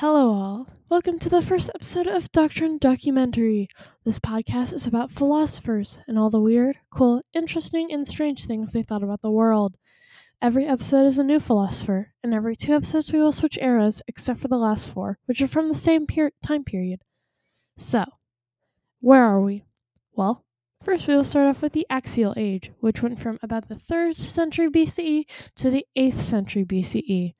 Hello, all. Welcome to the first episode of Doctrine Documentary. This podcast is about philosophers and all the weird, cool, interesting, and strange things they thought about the world. Every episode is a new philosopher, and every two episodes we will switch eras, except for the last four, which are from the same per- time period. So, where are we? Well, first we will start off with the Axial Age, which went from about the 3rd century BCE to the 8th century BCE.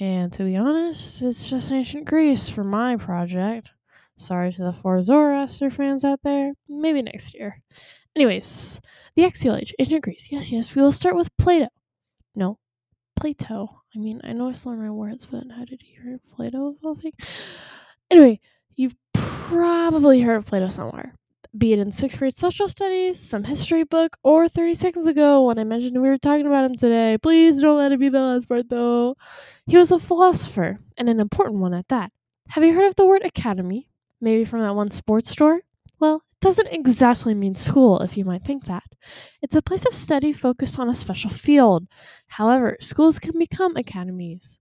And to be honest, it's just ancient Greece for my project. Sorry to the four Zoroaster fans out there. Maybe next year. Anyways, the Axial Age, ancient Greece. Yes, yes, we will start with Plato. No, Plato. I mean, I know I slur my words, but how did you hear Plato of all things? Anyway, you've probably heard of Plato somewhere be it in sixth grade social studies, some history book, or 30 seconds ago when I mentioned we were talking about him today. Please don't let it be the last part though. He was a philosopher, and an important one at that. Have you heard of the word academy? Maybe from that one sports store? Well, it doesn't exactly mean school, if you might think that. It's a place of study focused on a special field. However, schools can become academies.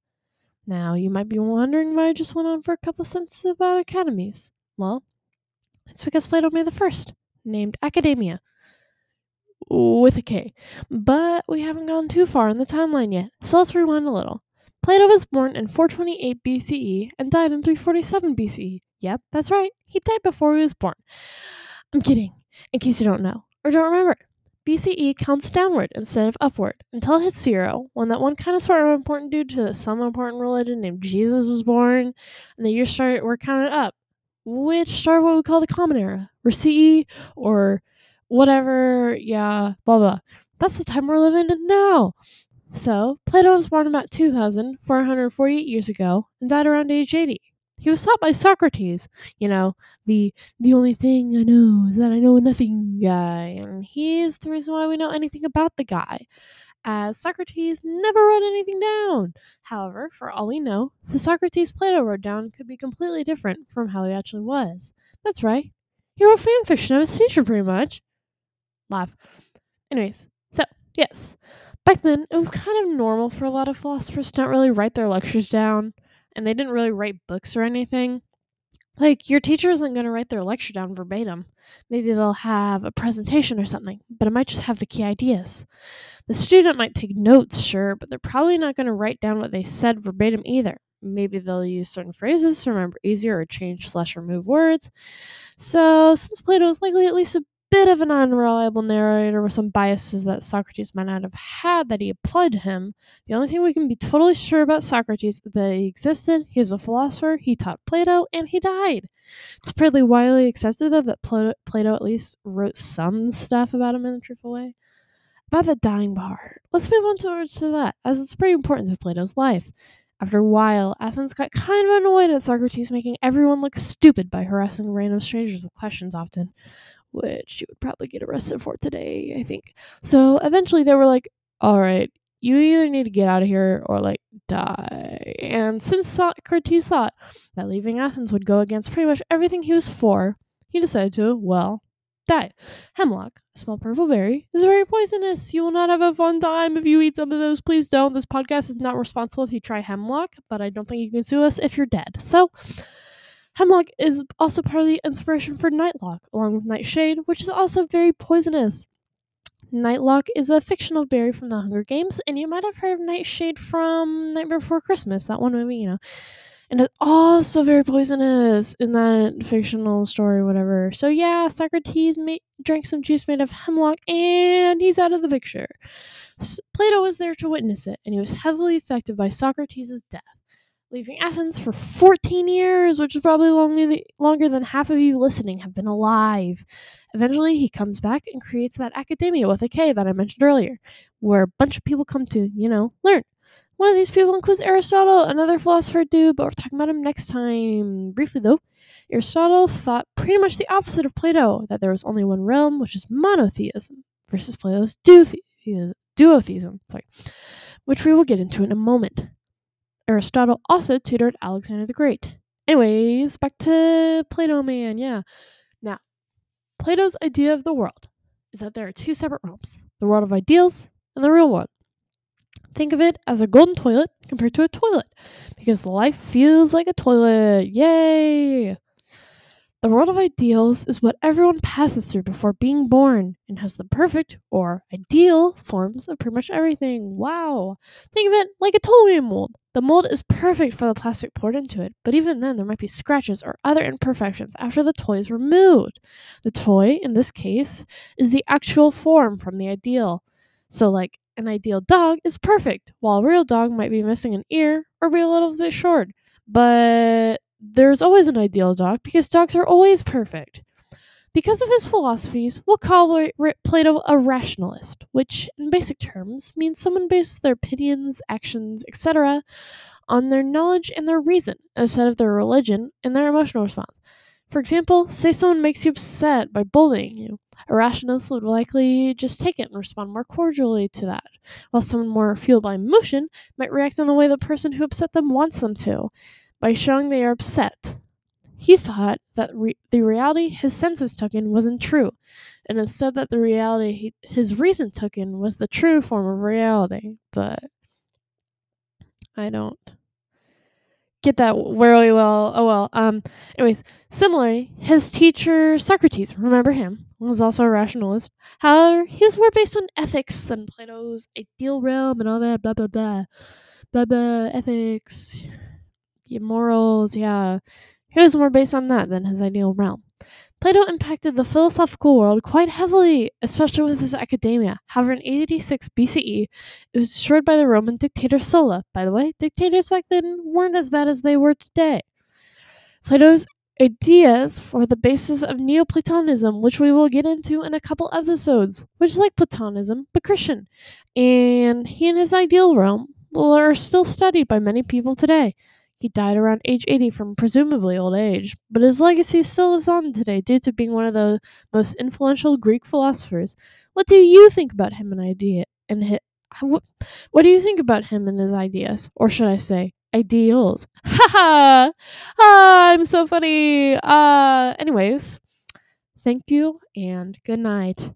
Now, you might be wondering why I just went on for a couple sentences about academies. Well, it's because Plato made the first, named Academia, with a K. But we haven't gone too far in the timeline yet, so let's rewind a little. Plato was born in 428 BCE and died in 347 BCE. Yep, that's right. He died before he was born. I'm kidding, in case you don't know or don't remember. BCE counts downward instead of upward until it hits zero, when that one kind of sort of important dude to some important religion named Jesus was born, and the years started were counted up which started what we call the Common Era, or CE, or whatever, yeah, blah blah. That's the time we're living in now. So, Plato was born about 2,448 years ago and died around age 80. He was taught by Socrates, you know, the the only thing I know is that I know nothing guy, and he's the reason why we know anything about the guy as Socrates never wrote anything down. However, for all we know, the Socrates Plato wrote down could be completely different from how he actually was. That's right. He wrote fan fiction of his teacher, pretty much. Laugh. Anyways, so, yes. Back then, it was kind of normal for a lot of philosophers to not really write their lectures down, and they didn't really write books or anything. Like, your teacher isn't going to write their lecture down verbatim. Maybe they'll have a presentation or something, but it might just have the key ideas. The student might take notes, sure, but they're probably not going to write down what they said verbatim either. Maybe they'll use certain phrases to remember easier or change slash remove words. So, since Plato is likely at least a bit of an unreliable narrator with some biases that Socrates might not have had that he applied to him. The only thing we can be totally sure about Socrates is that he existed, he a philosopher, he taught Plato, and he died. It's fairly widely accepted, though, that Plato, Plato at least wrote some stuff about him in a truthful way. About the dying part, let's move on towards to that, as it's pretty important to Plato's life. After a while, Athens got kind of annoyed at Socrates making everyone look stupid by harassing random strangers with questions often which you would probably get arrested for today, I think. So eventually they were like, all right, you either need to get out of here or like die. And since Socrates thought that leaving Athens would go against pretty much everything he was for, he decided to, well, die. Hemlock, a small purple berry, is very poisonous. You will not have a fun time if you eat some of those. Please don't. This podcast is not responsible if you try hemlock, but I don't think you can sue us if you're dead. So, Hemlock is also part of the inspiration for Nightlock, along with Nightshade, which is also very poisonous. Nightlock is a fictional berry from the Hunger Games, and you might have heard of Nightshade from Night Before Christmas, that one movie, you know. And it's also very poisonous in that fictional story, whatever. So yeah, Socrates ma- drank some juice made of hemlock, and he's out of the picture. Plato was there to witness it, and he was heavily affected by Socrates' death leaving Athens for 14 years, which is probably longer, longer than half of you listening have been alive. Eventually, he comes back and creates that academia with a K that I mentioned earlier, where a bunch of people come to, you know, learn. One of these people includes Aristotle, another philosopher dude, but we're talking about him next time. Briefly, though, Aristotle thought pretty much the opposite of Plato that there was only one realm, which is monotheism, versus Plato's duotheism, sorry, which we will get into in a moment. Aristotle also tutored Alexander the Great. Anyways, back to Plato Man, yeah. Now, Plato's idea of the world is that there are two separate realms the world of ideals and the real world. Think of it as a golden toilet compared to a toilet, because life feels like a toilet. Yay! The world of ideals is what everyone passes through before being born and has the perfect or ideal forms of pretty much everything. Wow! Think of it like a toy mold. The mold is perfect for the plastic poured into it, but even then there might be scratches or other imperfections after the toy is removed. The toy, in this case, is the actual form from the ideal. So, like, an ideal dog is perfect, while a real dog might be missing an ear or be a little bit short. But there's always an ideal dog because dogs are always perfect. Because of his philosophies, we'll call Plato a rationalist, which, in basic terms, means someone bases their opinions, actions, etc., on their knowledge and their reason instead of their religion and their emotional response. For example, say someone makes you upset by bullying you. A rationalist would likely just take it and respond more cordially to that, while someone more fueled by emotion might react in the way the person who upset them wants them to by showing they are upset. He thought that re- the reality his senses took in wasn't true, and instead that the reality he, his reason took in was the true form of reality. But I don't get that very well. Oh well. Um. Anyways, similarly, his teacher Socrates, remember him, was also a rationalist. However, he was more based on ethics than Plato's ideal realm and all that. Blah blah blah, blah blah ethics morals, yeah. He was more based on that than his ideal realm. Plato impacted the philosophical world quite heavily, especially with his academia. However, in 86 BCE, it was destroyed by the Roman dictator Sulla. By the way, dictators back then weren't as bad as they were today. Plato's ideas were the basis of Neoplatonism, which we will get into in a couple episodes, which is like Platonism, but Christian. And he and his ideal realm are still studied by many people today. He died around age 80 from presumably old age, but his legacy still lives on today due to being one of the most influential Greek philosophers. What do you think about him and idea and his, what, what do you think about him and his ideas, or should I say ideals? Ha ha! Ah, I'm so funny. Uh, anyways, thank you and good night.